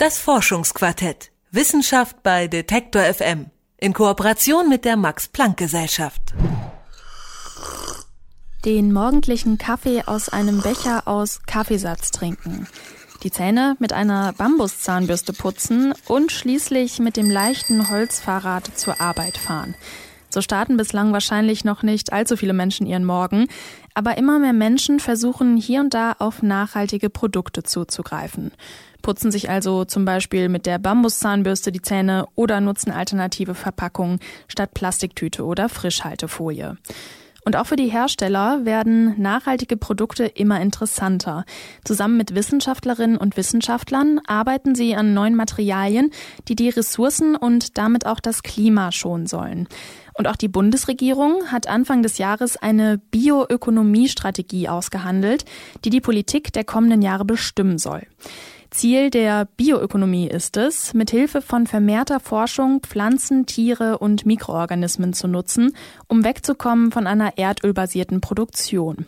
Das Forschungsquartett. Wissenschaft bei Detektor FM. In Kooperation mit der Max-Planck-Gesellschaft. Den morgendlichen Kaffee aus einem Becher aus Kaffeesatz trinken. Die Zähne mit einer Bambuszahnbürste putzen und schließlich mit dem leichten Holzfahrrad zur Arbeit fahren. So starten bislang wahrscheinlich noch nicht allzu viele Menschen ihren Morgen, aber immer mehr Menschen versuchen hier und da auf nachhaltige Produkte zuzugreifen. Putzen sich also zum Beispiel mit der Bambuszahnbürste die Zähne oder nutzen alternative Verpackungen statt Plastiktüte oder Frischhaltefolie. Und auch für die Hersteller werden nachhaltige Produkte immer interessanter. Zusammen mit Wissenschaftlerinnen und Wissenschaftlern arbeiten sie an neuen Materialien, die die Ressourcen und damit auch das Klima schonen sollen. Und auch die Bundesregierung hat Anfang des Jahres eine Bioökonomiestrategie ausgehandelt, die die Politik der kommenden Jahre bestimmen soll. Ziel der Bioökonomie ist es, mit Hilfe von vermehrter Forschung Pflanzen, Tiere und Mikroorganismen zu nutzen, um wegzukommen von einer erdölbasierten Produktion.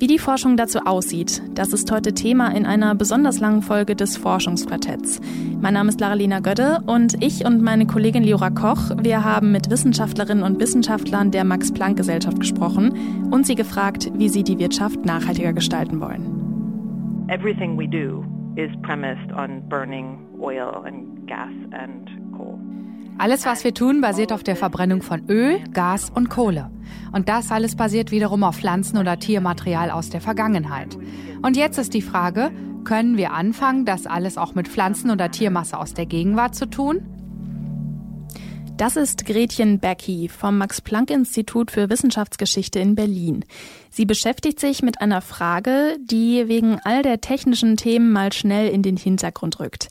Wie die Forschung dazu aussieht, das ist heute Thema in einer besonders langen Folge des Forschungsquartetts. Mein Name ist Laralina Gödde und ich und meine Kollegin Liora Koch, wir haben mit Wissenschaftlerinnen und Wissenschaftlern der Max-Planck-Gesellschaft gesprochen und sie gefragt, wie sie die Wirtschaft nachhaltiger gestalten wollen. Everything we do is premised on burning oil and gas and coal. Alles, was wir tun, basiert auf der Verbrennung von Öl, Gas und Kohle. Und das alles basiert wiederum auf Pflanzen- oder Tiermaterial aus der Vergangenheit. Und jetzt ist die Frage, können wir anfangen, das alles auch mit Pflanzen- oder Tiermasse aus der Gegenwart zu tun? Das ist Gretchen Becky vom Max-Planck-Institut für Wissenschaftsgeschichte in Berlin. Sie beschäftigt sich mit einer Frage, die wegen all der technischen Themen mal schnell in den Hintergrund rückt.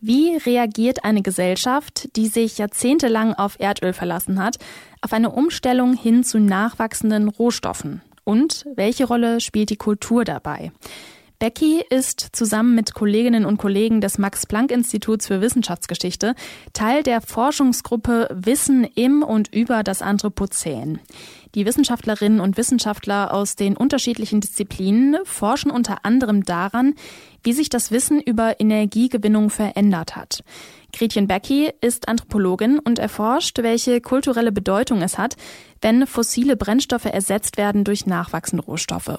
Wie reagiert eine Gesellschaft, die sich jahrzehntelang auf Erdöl verlassen hat, auf eine Umstellung hin zu nachwachsenden Rohstoffen? Und welche Rolle spielt die Kultur dabei? Becky ist zusammen mit Kolleginnen und Kollegen des Max-Planck-Instituts für Wissenschaftsgeschichte Teil der Forschungsgruppe Wissen im und über das Anthropozän. Die Wissenschaftlerinnen und Wissenschaftler aus den unterschiedlichen Disziplinen forschen unter anderem daran, wie sich das Wissen über Energiegewinnung verändert hat. Gretchen Becky ist Anthropologin und erforscht, welche kulturelle Bedeutung es hat, wenn fossile Brennstoffe ersetzt werden durch nachwachsende Rohstoffe.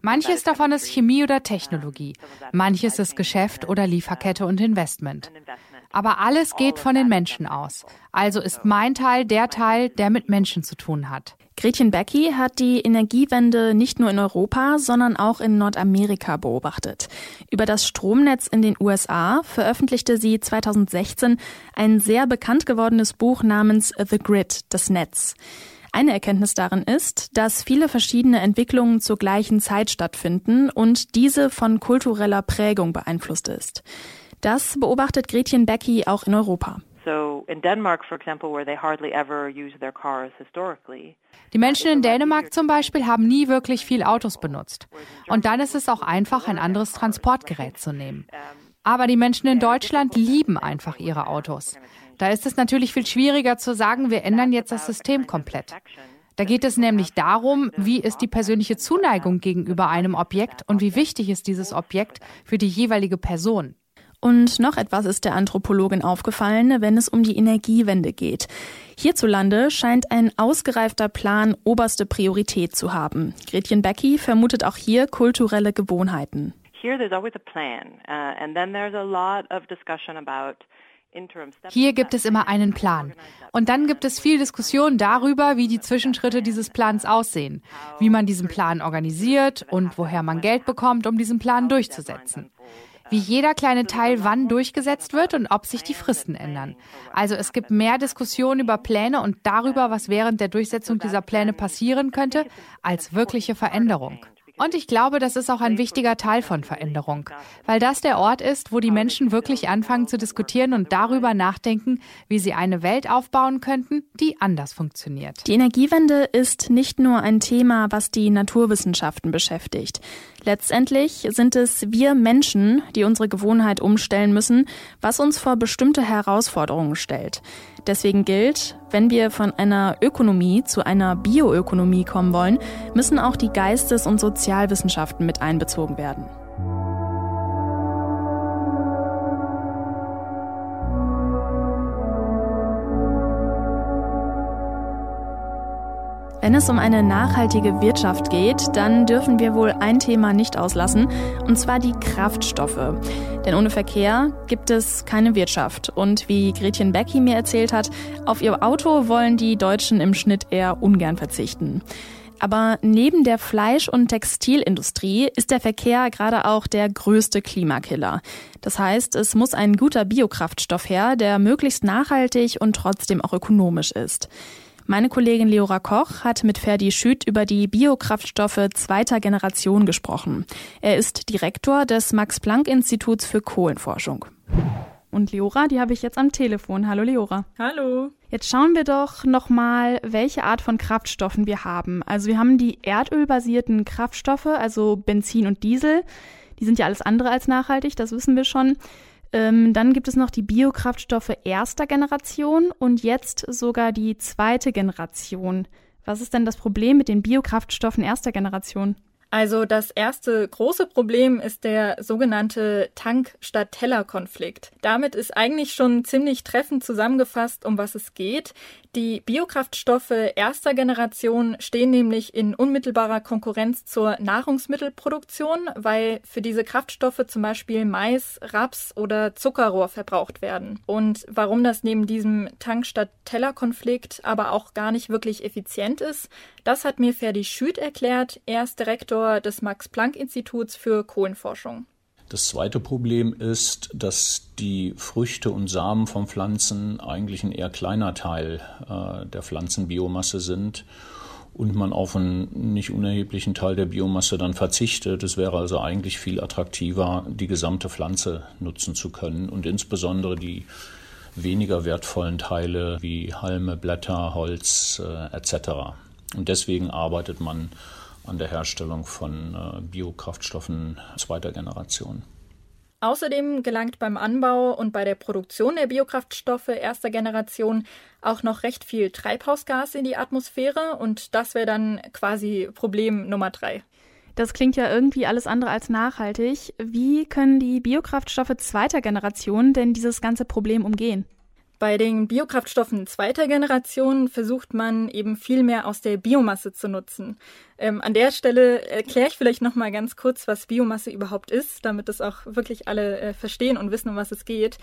Manches davon ist Chemie oder Technologie, manches ist Geschäft oder Lieferkette und Investment. Aber alles geht von den Menschen aus. Also ist mein Teil der Teil, der mit Menschen zu tun hat. Gretchen Becky hat die Energiewende nicht nur in Europa, sondern auch in Nordamerika beobachtet. Über das Stromnetz in den USA veröffentlichte sie 2016 ein sehr bekannt gewordenes Buch namens The Grid, das Netz. Eine Erkenntnis darin ist, dass viele verschiedene Entwicklungen zur gleichen Zeit stattfinden und diese von kultureller Prägung beeinflusst ist. Das beobachtet Gretchen Becky auch in Europa. Die Menschen in Dänemark zum Beispiel haben nie wirklich viel Autos benutzt. Und dann ist es auch einfach, ein anderes Transportgerät zu nehmen. Aber die Menschen in Deutschland lieben einfach ihre Autos. Da ist es natürlich viel schwieriger zu sagen, wir ändern jetzt das System komplett. Da geht es nämlich darum, wie ist die persönliche Zuneigung gegenüber einem Objekt und wie wichtig ist dieses Objekt für die jeweilige Person. Und noch etwas ist der Anthropologin aufgefallen, wenn es um die Energiewende geht. Hierzulande scheint ein ausgereifter Plan oberste Priorität zu haben. Gretchen Becky vermutet auch hier kulturelle Gewohnheiten. Here there's always a plan, uh, and then there's a lot of discussion about hier gibt es immer einen Plan. Und dann gibt es viel Diskussion darüber, wie die Zwischenschritte dieses Plans aussehen, wie man diesen Plan organisiert und woher man Geld bekommt, um diesen Plan durchzusetzen wie jeder kleine Teil wann durchgesetzt wird und ob sich die Fristen ändern. Also es gibt mehr Diskussionen über Pläne und darüber, was während der Durchsetzung dieser Pläne passieren könnte, als wirkliche Veränderung. Und ich glaube, das ist auch ein wichtiger Teil von Veränderung, weil das der Ort ist, wo die Menschen wirklich anfangen zu diskutieren und darüber nachdenken, wie sie eine Welt aufbauen könnten, die anders funktioniert. Die Energiewende ist nicht nur ein Thema, was die Naturwissenschaften beschäftigt. Letztendlich sind es wir Menschen, die unsere Gewohnheit umstellen müssen, was uns vor bestimmte Herausforderungen stellt. Deswegen gilt, wenn wir von einer Ökonomie zu einer Bioökonomie kommen wollen, müssen auch die Geistes- und Sozialwissenschaften mit einbezogen werden. Wenn es um eine nachhaltige Wirtschaft geht, dann dürfen wir wohl ein Thema nicht auslassen, und zwar die Kraftstoffe. Denn ohne Verkehr gibt es keine Wirtschaft. Und wie Gretchen Becky mir erzählt hat, auf ihr Auto wollen die Deutschen im Schnitt eher ungern verzichten. Aber neben der Fleisch- und Textilindustrie ist der Verkehr gerade auch der größte Klimakiller. Das heißt, es muss ein guter Biokraftstoff her, der möglichst nachhaltig und trotzdem auch ökonomisch ist. Meine Kollegin Leora Koch hat mit Ferdi Schütt über die Biokraftstoffe zweiter Generation gesprochen. Er ist Direktor des Max-Planck-Instituts für Kohlenforschung. Und Leora, die habe ich jetzt am Telefon. Hallo Leora. Hallo. Jetzt schauen wir doch nochmal, welche Art von Kraftstoffen wir haben. Also wir haben die erdölbasierten Kraftstoffe, also Benzin und Diesel. Die sind ja alles andere als nachhaltig, das wissen wir schon. Ähm, dann gibt es noch die Biokraftstoffe erster Generation und jetzt sogar die zweite Generation. Was ist denn das Problem mit den Biokraftstoffen erster Generation? Also das erste große Problem ist der sogenannte Tank-statt-Teller-Konflikt. Damit ist eigentlich schon ziemlich treffend zusammengefasst, um was es geht. Die Biokraftstoffe erster Generation stehen nämlich in unmittelbarer Konkurrenz zur Nahrungsmittelproduktion, weil für diese Kraftstoffe zum Beispiel Mais, Raps oder Zuckerrohr verbraucht werden. Und warum das neben diesem Tank-statt-Teller-Konflikt aber auch gar nicht wirklich effizient ist, das hat mir Ferdi Schüt erklärt. Er ist Direktor des Max-Planck-Instituts für Kohlenforschung. Das zweite Problem ist, dass die Früchte und Samen von Pflanzen eigentlich ein eher kleiner Teil äh, der Pflanzenbiomasse sind und man auf einen nicht unerheblichen Teil der Biomasse dann verzichtet. Es wäre also eigentlich viel attraktiver, die gesamte Pflanze nutzen zu können und insbesondere die weniger wertvollen Teile wie Halme, Blätter, Holz äh, etc. Und deswegen arbeitet man an der Herstellung von äh, Biokraftstoffen zweiter Generation. Außerdem gelangt beim Anbau und bei der Produktion der Biokraftstoffe erster Generation auch noch recht viel Treibhausgas in die Atmosphäre und das wäre dann quasi Problem Nummer drei. Das klingt ja irgendwie alles andere als nachhaltig. Wie können die Biokraftstoffe zweiter Generation denn dieses ganze Problem umgehen? Bei den Biokraftstoffen zweiter Generation versucht man eben viel mehr aus der Biomasse zu nutzen. Ähm, an der Stelle erkläre ich vielleicht noch mal ganz kurz, was Biomasse überhaupt ist, damit das auch wirklich alle äh, verstehen und wissen, um was es geht.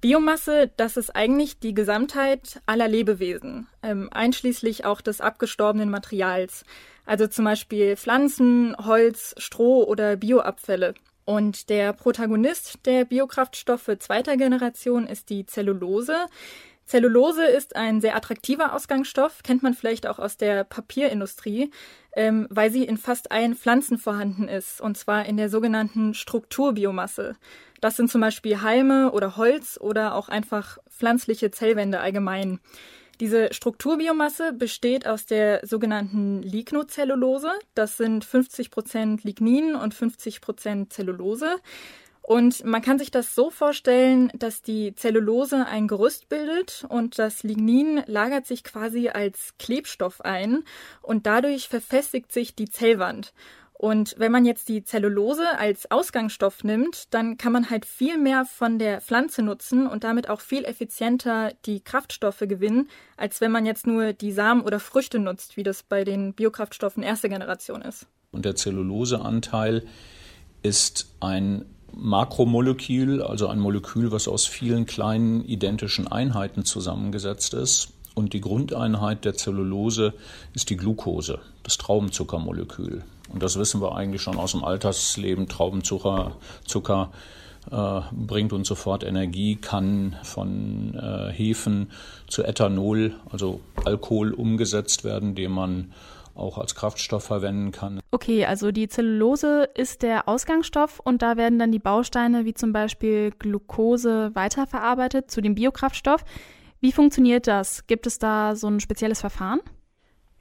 Biomasse, das ist eigentlich die Gesamtheit aller Lebewesen, ähm, einschließlich auch des abgestorbenen Materials. Also zum Beispiel Pflanzen, Holz, Stroh oder Bioabfälle. Und der Protagonist der Biokraftstoffe zweiter Generation ist die Zellulose. Zellulose ist ein sehr attraktiver Ausgangsstoff, kennt man vielleicht auch aus der Papierindustrie, ähm, weil sie in fast allen Pflanzen vorhanden ist, und zwar in der sogenannten Strukturbiomasse. Das sind zum Beispiel Halme oder Holz oder auch einfach pflanzliche Zellwände allgemein. Diese Strukturbiomasse besteht aus der sogenannten Lignocellulose. Das sind 50 Prozent Lignin und 50 Prozent Zellulose. Und man kann sich das so vorstellen, dass die Zellulose ein Gerüst bildet und das Lignin lagert sich quasi als Klebstoff ein und dadurch verfestigt sich die Zellwand. Und wenn man jetzt die Zellulose als Ausgangsstoff nimmt, dann kann man halt viel mehr von der Pflanze nutzen und damit auch viel effizienter die Kraftstoffe gewinnen, als wenn man jetzt nur die Samen oder Früchte nutzt, wie das bei den Biokraftstoffen erster Generation ist. Und der Zelluloseanteil ist ein Makromolekül, also ein Molekül, was aus vielen kleinen identischen Einheiten zusammengesetzt ist. Und die Grundeinheit der Zellulose ist die Glucose, das Traubenzuckermolekül. Und das wissen wir eigentlich schon aus dem Altersleben. Traubenzucker Zucker, äh, bringt uns sofort Energie, kann von äh, Hefen zu Ethanol, also Alkohol, umgesetzt werden, den man auch als Kraftstoff verwenden kann. Okay, also die Zellulose ist der Ausgangsstoff und da werden dann die Bausteine wie zum Beispiel Glucose weiterverarbeitet zu dem Biokraftstoff. Wie funktioniert das? Gibt es da so ein spezielles Verfahren?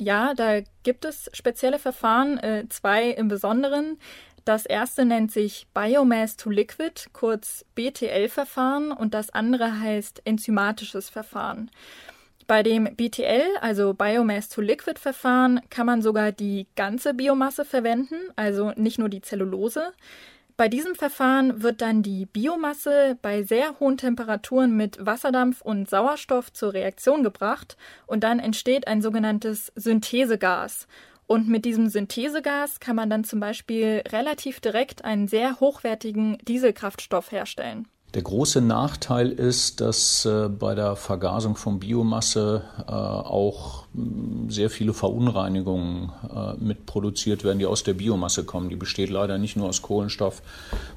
Ja, da gibt es spezielle Verfahren, äh, zwei im Besonderen. Das erste nennt sich Biomass to Liquid, kurz BTL-Verfahren, und das andere heißt enzymatisches Verfahren. Bei dem BTL, also Biomass to Liquid Verfahren, kann man sogar die ganze Biomasse verwenden, also nicht nur die Zellulose. Bei diesem Verfahren wird dann die Biomasse bei sehr hohen Temperaturen mit Wasserdampf und Sauerstoff zur Reaktion gebracht und dann entsteht ein sogenanntes Synthesegas. Und mit diesem Synthesegas kann man dann zum Beispiel relativ direkt einen sehr hochwertigen Dieselkraftstoff herstellen. Der große Nachteil ist, dass äh, bei der Vergasung von Biomasse äh, auch mh, sehr viele Verunreinigungen äh, mitproduziert werden, die aus der Biomasse kommen. Die besteht leider nicht nur aus Kohlenstoff,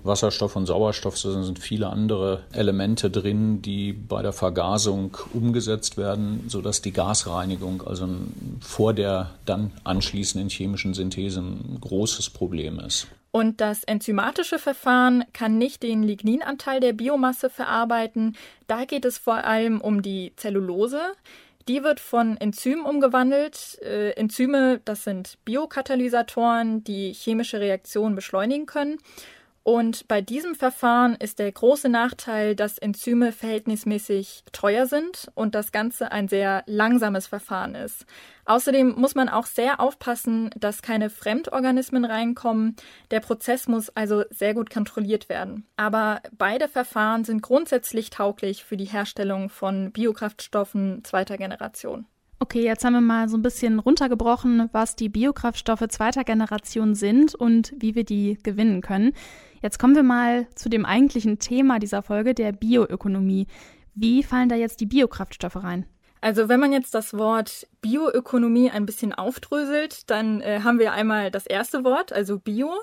Wasserstoff und Sauerstoff, sondern sind viele andere Elemente drin, die bei der Vergasung umgesetzt werden, sodass die Gasreinigung, also vor der dann anschließenden chemischen Synthese, ein großes Problem ist. Und das enzymatische Verfahren kann nicht den Ligninanteil der Biomasse verarbeiten. Da geht es vor allem um die Zellulose. Die wird von Enzymen umgewandelt. Äh, Enzyme, das sind Biokatalysatoren, die chemische Reaktionen beschleunigen können. Und bei diesem Verfahren ist der große Nachteil, dass Enzyme verhältnismäßig teuer sind und das Ganze ein sehr langsames Verfahren ist. Außerdem muss man auch sehr aufpassen, dass keine Fremdorganismen reinkommen. Der Prozess muss also sehr gut kontrolliert werden. Aber beide Verfahren sind grundsätzlich tauglich für die Herstellung von Biokraftstoffen zweiter Generation. Okay, jetzt haben wir mal so ein bisschen runtergebrochen, was die Biokraftstoffe zweiter Generation sind und wie wir die gewinnen können. Jetzt kommen wir mal zu dem eigentlichen Thema dieser Folge, der Bioökonomie. Wie fallen da jetzt die Biokraftstoffe rein? Also wenn man jetzt das Wort Bioökonomie ein bisschen aufdröselt, dann äh, haben wir einmal das erste Wort, also Bio.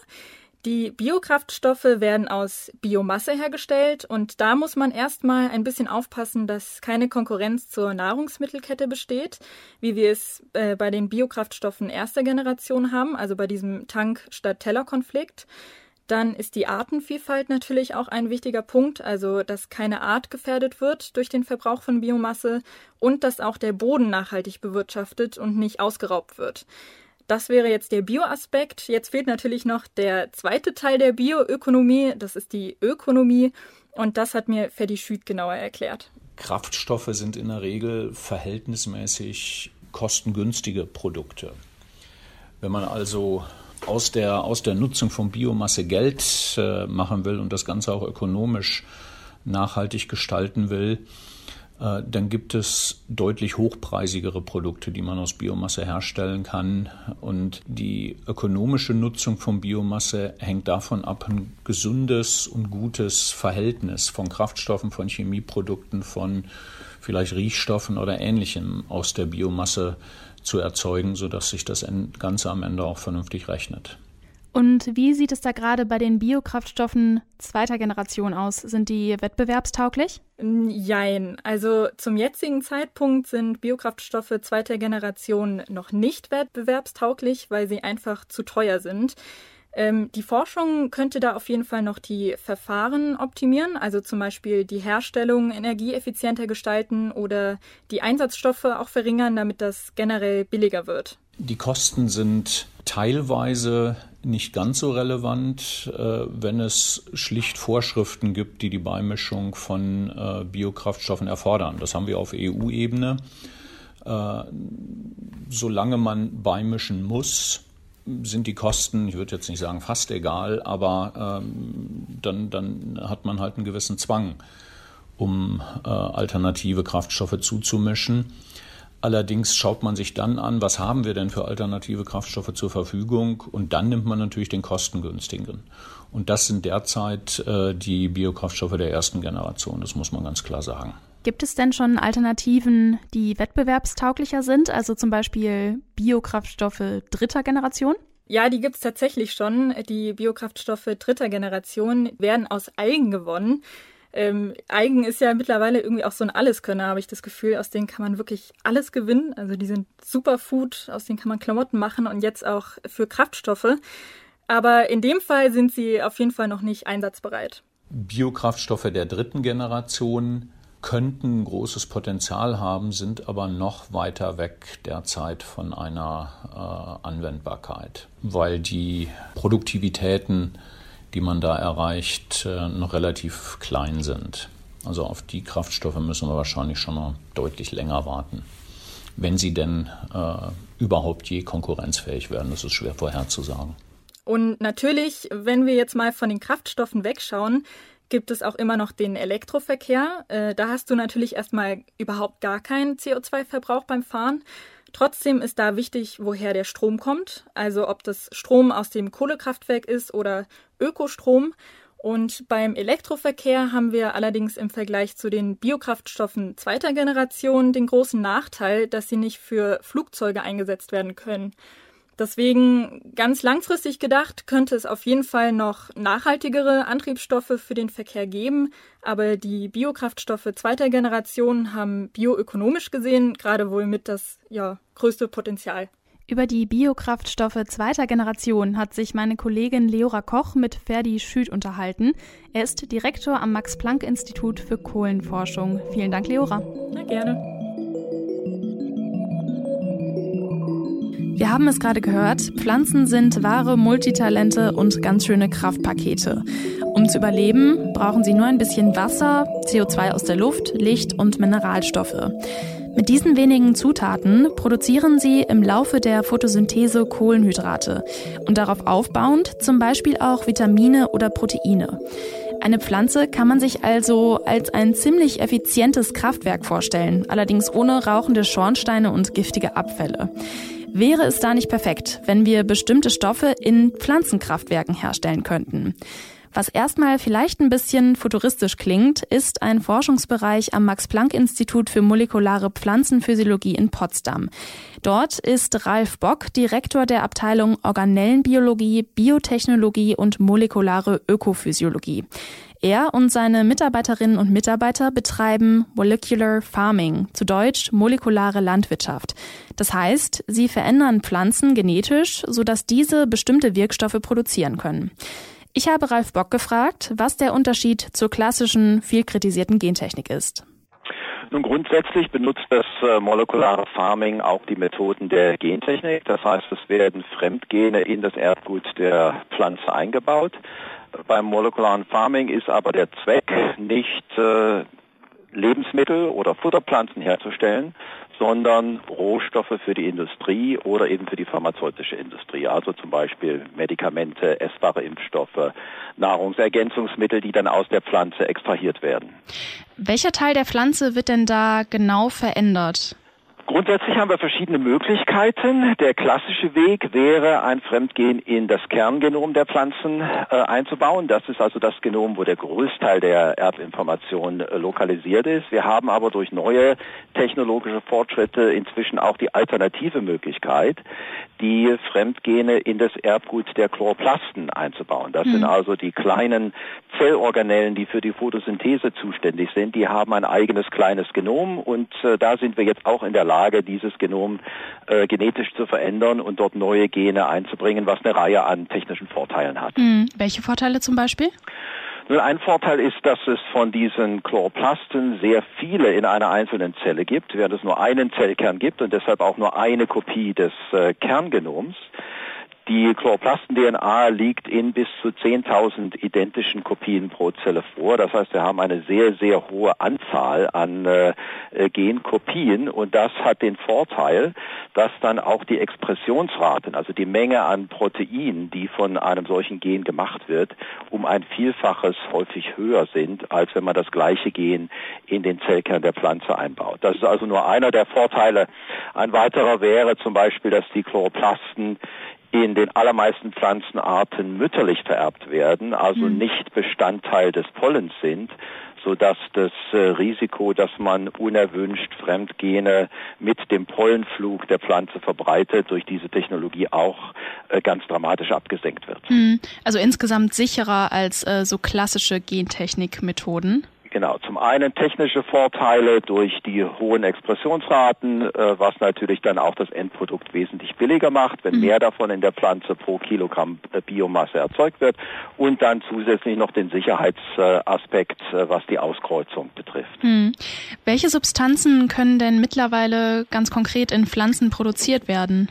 Die Biokraftstoffe werden aus Biomasse hergestellt und da muss man erstmal ein bisschen aufpassen, dass keine Konkurrenz zur Nahrungsmittelkette besteht, wie wir es äh, bei den Biokraftstoffen erster Generation haben, also bei diesem Tank statt Teller Konflikt. Dann ist die Artenvielfalt natürlich auch ein wichtiger Punkt, also dass keine Art gefährdet wird durch den Verbrauch von Biomasse und dass auch der Boden nachhaltig bewirtschaftet und nicht ausgeraubt wird. Das wäre jetzt der Bioaspekt. Jetzt fehlt natürlich noch der zweite Teil der Bioökonomie, das ist die Ökonomie. Und das hat mir Ferdi Schüt genauer erklärt. Kraftstoffe sind in der Regel verhältnismäßig kostengünstige Produkte. Wenn man also aus der, aus der Nutzung von Biomasse Geld äh, machen will und das Ganze auch ökonomisch nachhaltig gestalten will, äh, dann gibt es deutlich hochpreisigere Produkte, die man aus Biomasse herstellen kann. Und die ökonomische Nutzung von Biomasse hängt davon ab, ein gesundes und gutes Verhältnis von Kraftstoffen, von Chemieprodukten, von vielleicht Riechstoffen oder Ähnlichem aus der Biomasse zu erzeugen, sodass sich das Ganze am Ende auch vernünftig rechnet. Und wie sieht es da gerade bei den Biokraftstoffen zweiter Generation aus? Sind die wettbewerbstauglich? Jein. Also zum jetzigen Zeitpunkt sind Biokraftstoffe zweiter Generation noch nicht wettbewerbstauglich, weil sie einfach zu teuer sind. Ähm, die Forschung könnte da auf jeden Fall noch die Verfahren optimieren, also zum Beispiel die Herstellung energieeffizienter gestalten oder die Einsatzstoffe auch verringern, damit das generell billiger wird. Die Kosten sind teilweise nicht ganz so relevant, äh, wenn es schlicht Vorschriften gibt, die die Beimischung von äh, Biokraftstoffen erfordern. Das haben wir auf EU-Ebene. Äh, solange man beimischen muss, sind die Kosten, ich würde jetzt nicht sagen fast egal, aber ähm, dann, dann hat man halt einen gewissen Zwang, um alternative Kraftstoffe zuzumischen. Allerdings schaut man sich dann an, was haben wir denn für alternative Kraftstoffe zur Verfügung und dann nimmt man natürlich den kostengünstigen. Und das sind derzeit äh, die Biokraftstoffe der ersten Generation, das muss man ganz klar sagen. Gibt es denn schon Alternativen, die wettbewerbstauglicher sind, also zum Beispiel Biokraftstoffe dritter Generation? Ja, die gibt es tatsächlich schon. Die Biokraftstoffe dritter Generation werden aus Algen gewonnen. Ähm, Algen ist ja mittlerweile irgendwie auch so ein Alleskönner, habe ich das Gefühl. Aus denen kann man wirklich alles gewinnen. Also die sind Superfood, aus denen kann man Klamotten machen und jetzt auch für Kraftstoffe. Aber in dem Fall sind sie auf jeden Fall noch nicht einsatzbereit. Biokraftstoffe der dritten Generation könnten großes Potenzial haben, sind aber noch weiter weg derzeit von einer äh, Anwendbarkeit, weil die Produktivitäten die man da erreicht, äh, noch relativ klein sind. Also auf die Kraftstoffe müssen wir wahrscheinlich schon noch deutlich länger warten. Wenn sie denn äh, überhaupt je konkurrenzfähig werden, das ist schwer vorherzusagen. Und natürlich, wenn wir jetzt mal von den Kraftstoffen wegschauen, gibt es auch immer noch den Elektroverkehr. Äh, da hast du natürlich erstmal überhaupt gar keinen CO2-Verbrauch beim Fahren. Trotzdem ist da wichtig, woher der Strom kommt, also ob das Strom aus dem Kohlekraftwerk ist oder Ökostrom. Und beim Elektroverkehr haben wir allerdings im Vergleich zu den Biokraftstoffen zweiter Generation den großen Nachteil, dass sie nicht für Flugzeuge eingesetzt werden können. Deswegen ganz langfristig gedacht könnte es auf jeden Fall noch nachhaltigere Antriebsstoffe für den Verkehr geben, aber die Biokraftstoffe zweiter Generation haben bioökonomisch gesehen gerade wohl mit das ja, größte Potenzial. Über die Biokraftstoffe zweiter Generation hat sich meine Kollegin Leora Koch mit Ferdi Schüt unterhalten. Er ist Direktor am Max-Planck-Institut für Kohlenforschung. Vielen Dank, Leora. Na gerne. Wir haben es gerade gehört, Pflanzen sind wahre Multitalente und ganz schöne Kraftpakete. Um zu überleben, brauchen sie nur ein bisschen Wasser, CO2 aus der Luft, Licht und Mineralstoffe. Mit diesen wenigen Zutaten produzieren sie im Laufe der Photosynthese Kohlenhydrate und darauf aufbauend zum Beispiel auch Vitamine oder Proteine. Eine Pflanze kann man sich also als ein ziemlich effizientes Kraftwerk vorstellen, allerdings ohne rauchende Schornsteine und giftige Abfälle. Wäre es da nicht perfekt, wenn wir bestimmte Stoffe in Pflanzenkraftwerken herstellen könnten? Was erstmal vielleicht ein bisschen futuristisch klingt, ist ein Forschungsbereich am Max-Planck-Institut für molekulare Pflanzenphysiologie in Potsdam. Dort ist Ralf Bock Direktor der Abteilung Organellenbiologie, Biotechnologie und molekulare Ökophysiologie. Er und seine Mitarbeiterinnen und Mitarbeiter betreiben Molecular Farming, zu Deutsch molekulare Landwirtschaft. Das heißt, sie verändern Pflanzen genetisch, sodass diese bestimmte Wirkstoffe produzieren können. Ich habe Ralf Bock gefragt, was der Unterschied zur klassischen, viel kritisierten Gentechnik ist. Nun grundsätzlich benutzt das äh, molekulare Farming auch die Methoden der Gentechnik. Das heißt, es werden Fremdgene in das Erbgut der Pflanze eingebaut. Beim molekularen Farming ist aber der Zweck nicht äh, Lebensmittel oder Futterpflanzen herzustellen, sondern Rohstoffe für die Industrie oder eben für die pharmazeutische Industrie. Also zum Beispiel Medikamente, essbare Impfstoffe, Nahrungsergänzungsmittel, die dann aus der Pflanze extrahiert werden. Welcher Teil der Pflanze wird denn da genau verändert? Grundsätzlich haben wir verschiedene Möglichkeiten. Der klassische Weg wäre, ein Fremdgen in das Kerngenom der Pflanzen äh, einzubauen. Das ist also das Genom, wo der Großteil der Erbinformation äh, lokalisiert ist. Wir haben aber durch neue technologische Fortschritte inzwischen auch die alternative Möglichkeit, die Fremdgene in das Erbgut der Chloroplasten einzubauen. Das mhm. sind also die kleinen Zellorganellen, die für die Photosynthese zuständig sind. Die haben ein eigenes kleines Genom und äh, da sind wir jetzt auch in der Lage, dieses Genom äh, genetisch zu verändern und dort neue Gene einzubringen, was eine Reihe an technischen Vorteilen hat. Mhm. Welche Vorteile zum Beispiel? Nun, ein Vorteil ist, dass es von diesen Chloroplasten sehr viele in einer einzelnen Zelle gibt, während es nur einen Zellkern gibt und deshalb auch nur eine Kopie des äh, Kerngenoms. Die Chloroplasten-DNA liegt in bis zu 10.000 identischen Kopien pro Zelle vor. Das heißt, wir haben eine sehr, sehr hohe Anzahl an äh, Genkopien und das hat den Vorteil, dass dann auch die Expressionsraten, also die Menge an Proteinen, die von einem solchen Gen gemacht wird, um ein Vielfaches häufig höher sind, als wenn man das gleiche Gen in den Zellkern der Pflanze einbaut. Das ist also nur einer der Vorteile. Ein weiterer wäre zum Beispiel, dass die Chloroplasten in den allermeisten Pflanzenarten mütterlich vererbt werden, also mhm. nicht Bestandteil des Pollens sind, so dass das äh, Risiko, dass man unerwünscht Fremdgene mit dem Pollenflug der Pflanze verbreitet, durch diese Technologie auch äh, ganz dramatisch abgesenkt wird. Mhm. Also insgesamt sicherer als äh, so klassische Gentechnikmethoden? Genau, zum einen technische Vorteile durch die hohen Expressionsraten, äh, was natürlich dann auch das Endprodukt wesentlich billiger macht, wenn mhm. mehr davon in der Pflanze pro Kilogramm äh, Biomasse erzeugt wird und dann zusätzlich noch den Sicherheitsaspekt, äh, was die Auskreuzung betrifft. Mhm. Welche Substanzen können denn mittlerweile ganz konkret in Pflanzen produziert werden?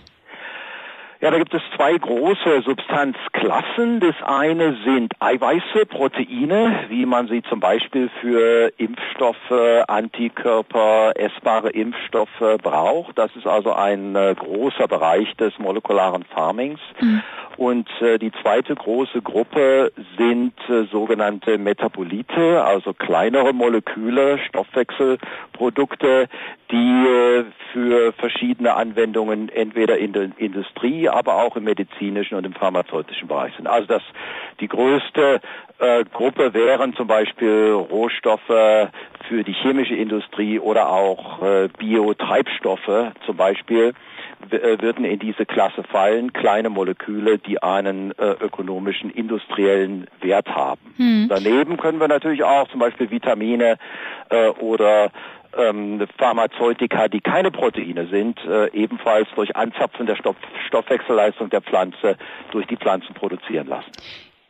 Ja, da gibt es zwei große Substanzklassen. Das eine sind Eiweiße, Proteine, wie man sie zum Beispiel für Impfstoffe, Antikörper, essbare Impfstoffe braucht. Das ist also ein äh, großer Bereich des molekularen Farmings. Mhm. Und äh, die zweite große Gruppe sind äh, sogenannte Metabolite, also kleinere Moleküle, Stoffwechselprodukte, die äh, für verschiedene Anwendungen entweder in der Industrie, aber auch im medizinischen und im pharmazeutischen Bereich sind. Also das die größte äh, Gruppe wären zum Beispiel Rohstoffe für die chemische Industrie oder auch äh, Biotreibstoffe zum Beispiel würden in diese Klasse fallen, kleine Moleküle, die einen äh, ökonomischen, industriellen Wert haben. Hm. Daneben können wir natürlich auch zum Beispiel Vitamine äh, oder ähm, Pharmazeutika, die keine Proteine sind, äh, ebenfalls durch Anzapfen der Stoff Stoffwechselleistung der Pflanze durch die Pflanzen produzieren lassen.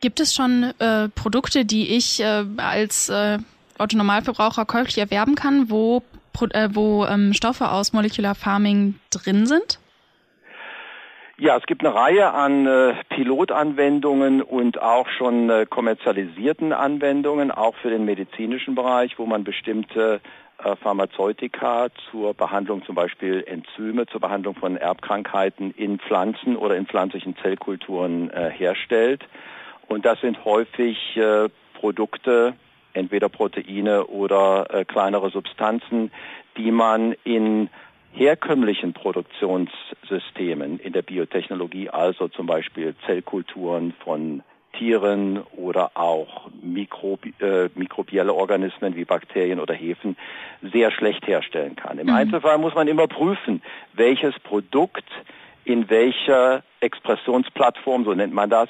Gibt es schon äh, Produkte, die ich äh, als äh, Autonormalverbraucher käuflich erwerben kann, wo, äh, wo ähm, Stoffe aus Molecular Farming drin sind? Ja, es gibt eine Reihe an äh, Pilotanwendungen und auch schon äh, kommerzialisierten Anwendungen, auch für den medizinischen Bereich, wo man bestimmte äh, Pharmazeutika zur Behandlung zum Beispiel Enzyme, zur Behandlung von Erbkrankheiten in Pflanzen oder in pflanzlichen Zellkulturen herstellt. Und das sind häufig Produkte, entweder Proteine oder kleinere Substanzen, die man in herkömmlichen Produktionssystemen in der Biotechnologie, also zum Beispiel Zellkulturen von Tieren oder auch Mikrobi äh, mikrobielle Organismen wie Bakterien oder Hefen sehr schlecht herstellen kann. Im mhm. Einzelfall muss man immer prüfen, welches Produkt in welcher Expressionsplattform, so nennt man das,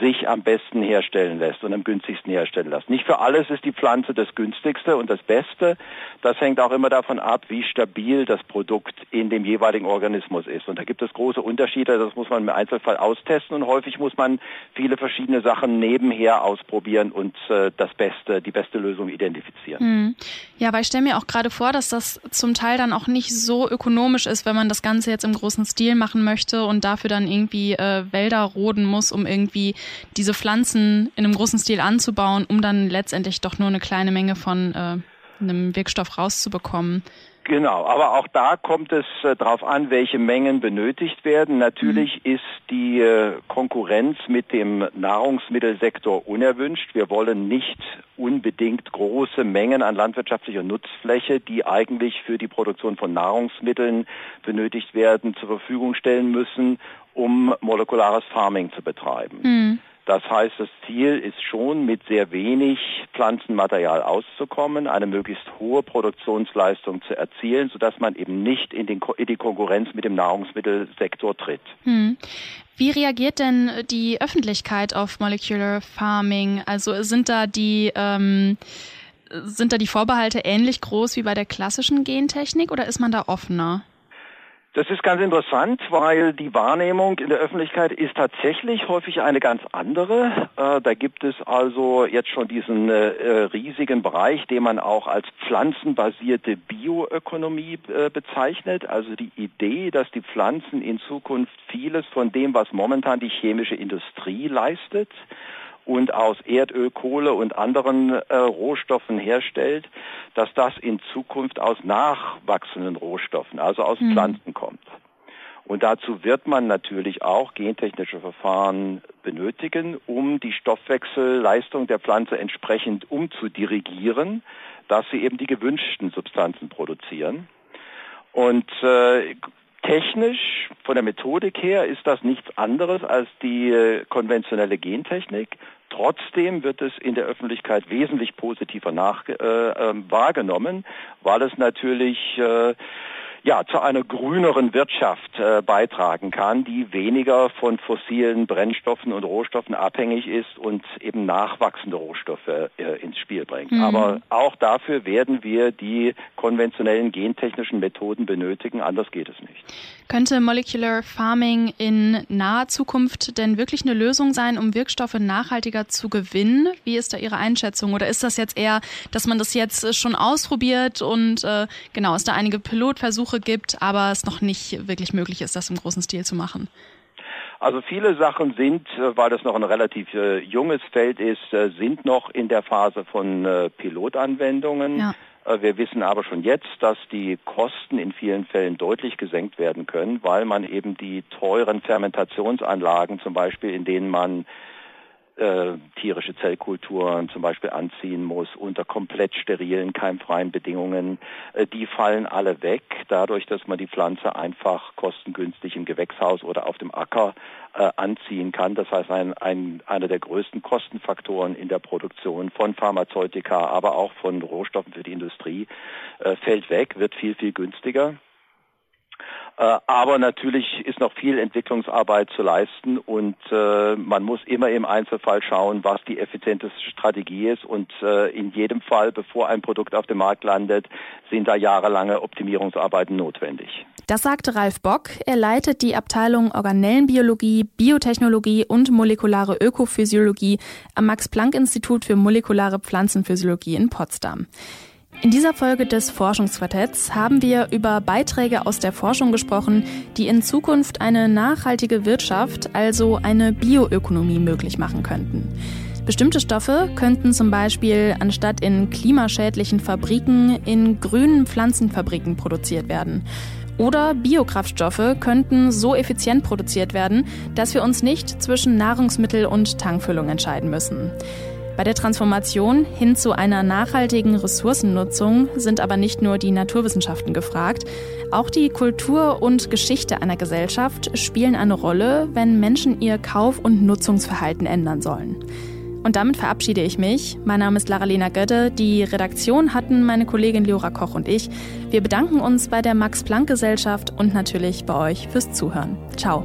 sich am besten herstellen lässt und am günstigsten herstellen lässt. Nicht für alles ist die Pflanze das günstigste und das Beste. Das hängt auch immer davon ab, wie stabil das Produkt in dem jeweiligen Organismus ist. Und da gibt es große Unterschiede, das muss man im Einzelfall austesten und häufig muss man viele verschiedene Sachen nebenher ausprobieren und äh, das Beste, die beste Lösung identifizieren. Hm. Ja, weil ich stelle mir auch gerade vor, dass das zum Teil dann auch nicht so ökonomisch ist, wenn man das Ganze jetzt im großen Stil machen möchte und dafür dann irgendwie irgendwie äh, Wälder roden muss, um irgendwie diese Pflanzen in einem großen Stil anzubauen, um dann letztendlich doch nur eine kleine Menge von äh, einem Wirkstoff rauszubekommen. Genau, aber auch da kommt es äh, darauf an, welche Mengen benötigt werden. Natürlich mhm. ist die äh, Konkurrenz mit dem Nahrungsmittelsektor unerwünscht. Wir wollen nicht unbedingt große Mengen an landwirtschaftlicher Nutzfläche, die eigentlich für die Produktion von Nahrungsmitteln benötigt werden, zur Verfügung stellen müssen, um molekulares Farming zu betreiben. Mhm. Das heißt, das Ziel ist schon, mit sehr wenig Pflanzenmaterial auszukommen, eine möglichst hohe Produktionsleistung zu erzielen, sodass man eben nicht in, den, in die Konkurrenz mit dem Nahrungsmittelsektor tritt. Hm. Wie reagiert denn die Öffentlichkeit auf Molecular Farming? Also sind da die ähm, sind da die Vorbehalte ähnlich groß wie bei der klassischen Gentechnik oder ist man da offener? Das ist ganz interessant, weil die Wahrnehmung in der Öffentlichkeit ist tatsächlich häufig eine ganz andere. Äh, da gibt es also jetzt schon diesen äh, riesigen Bereich, den man auch als pflanzenbasierte Bioökonomie äh, bezeichnet. Also die Idee, dass die Pflanzen in Zukunft vieles von dem, was momentan die chemische Industrie leistet, und aus Erdöl, Kohle und anderen äh, Rohstoffen herstellt, dass das in Zukunft aus nachwachsenden Rohstoffen, also aus mhm. Pflanzen kommt. Und dazu wird man natürlich auch gentechnische Verfahren benötigen, um die Stoffwechselleistung der Pflanze entsprechend umzudirigieren, dass sie eben die gewünschten Substanzen produzieren. Und äh, Technisch, von der Methodik her, ist das nichts anderes als die äh, konventionelle Gentechnik. Trotzdem wird es in der Öffentlichkeit wesentlich positiver nach, äh, äh, wahrgenommen, weil es natürlich äh, ja, zu einer grüneren Wirtschaft äh, beitragen kann, die weniger von fossilen Brennstoffen und Rohstoffen abhängig ist und eben nachwachsende Rohstoffe äh, ins Spiel bringt. Mhm. Aber auch dafür werden wir die konventionellen gentechnischen Methoden benötigen, anders geht es nicht. Könnte Molecular Farming in naher Zukunft denn wirklich eine Lösung sein, um Wirkstoffe nachhaltiger zu gewinnen? Wie ist da Ihre Einschätzung? Oder ist das jetzt eher, dass man das jetzt schon ausprobiert und äh, genau, es da einige Pilotversuche Versuche gibt, aber es noch nicht wirklich möglich ist, das im großen Stil zu machen. Also viele Sachen sind, äh, weil das noch ein relativ äh, junges Feld ist, äh, sind noch in der Phase von äh, Pilotanwendungen. Ja. Äh, wir wissen aber schon jetzt, dass die Kosten in vielen Fällen deutlich gesenkt werden können, weil man eben die teuren Fermentationsanlagen zum Beispiel, in denen man äh, tierische Zellkulturen zum Beispiel anziehen muss unter komplett sterilen, keimfreien Bedingungen, äh, die fallen alle weg, dadurch, dass man die Pflanze einfach kostengünstig im Gewächshaus oder auf dem Acker äh, anziehen kann. Das heißt, ein, ein, einer der größten Kostenfaktoren in der Produktion von Pharmazeutika, aber auch von Rohstoffen für die Industrie äh, fällt weg, wird viel, viel günstiger. Äh, aber natürlich ist noch viel Entwicklungsarbeit zu leisten und äh, man muss immer im Einzelfall schauen, was die effizienteste Strategie ist. Und äh, in jedem Fall, bevor ein Produkt auf dem Markt landet, sind da jahrelange Optimierungsarbeiten notwendig. Das sagte Ralf Bock. Er leitet die Abteilung Organellenbiologie, Biotechnologie und molekulare Ökophysiologie am Max-Planck-Institut für molekulare Pflanzenphysiologie in Potsdam. In dieser Folge des Forschungsquartetts haben wir über Beiträge aus der Forschung gesprochen, die in Zukunft eine nachhaltige Wirtschaft, also eine Bioökonomie möglich machen könnten. Bestimmte Stoffe könnten zum Beispiel anstatt in klimaschädlichen Fabriken in grünen Pflanzenfabriken produziert werden. Oder Biokraftstoffe könnten so effizient produziert werden, dass wir uns nicht zwischen Nahrungsmittel und Tankfüllung entscheiden müssen. Bei der Transformation hin zu einer nachhaltigen Ressourcennutzung sind aber nicht nur die Naturwissenschaften gefragt, auch die Kultur und Geschichte einer Gesellschaft spielen eine Rolle, wenn Menschen ihr Kauf- und Nutzungsverhalten ändern sollen. Und damit verabschiede ich mich. Mein Name ist Lara-Lena Götte. Die Redaktion hatten meine Kollegin Leora Koch und ich. Wir bedanken uns bei der Max-Planck-Gesellschaft und natürlich bei euch fürs Zuhören. Ciao.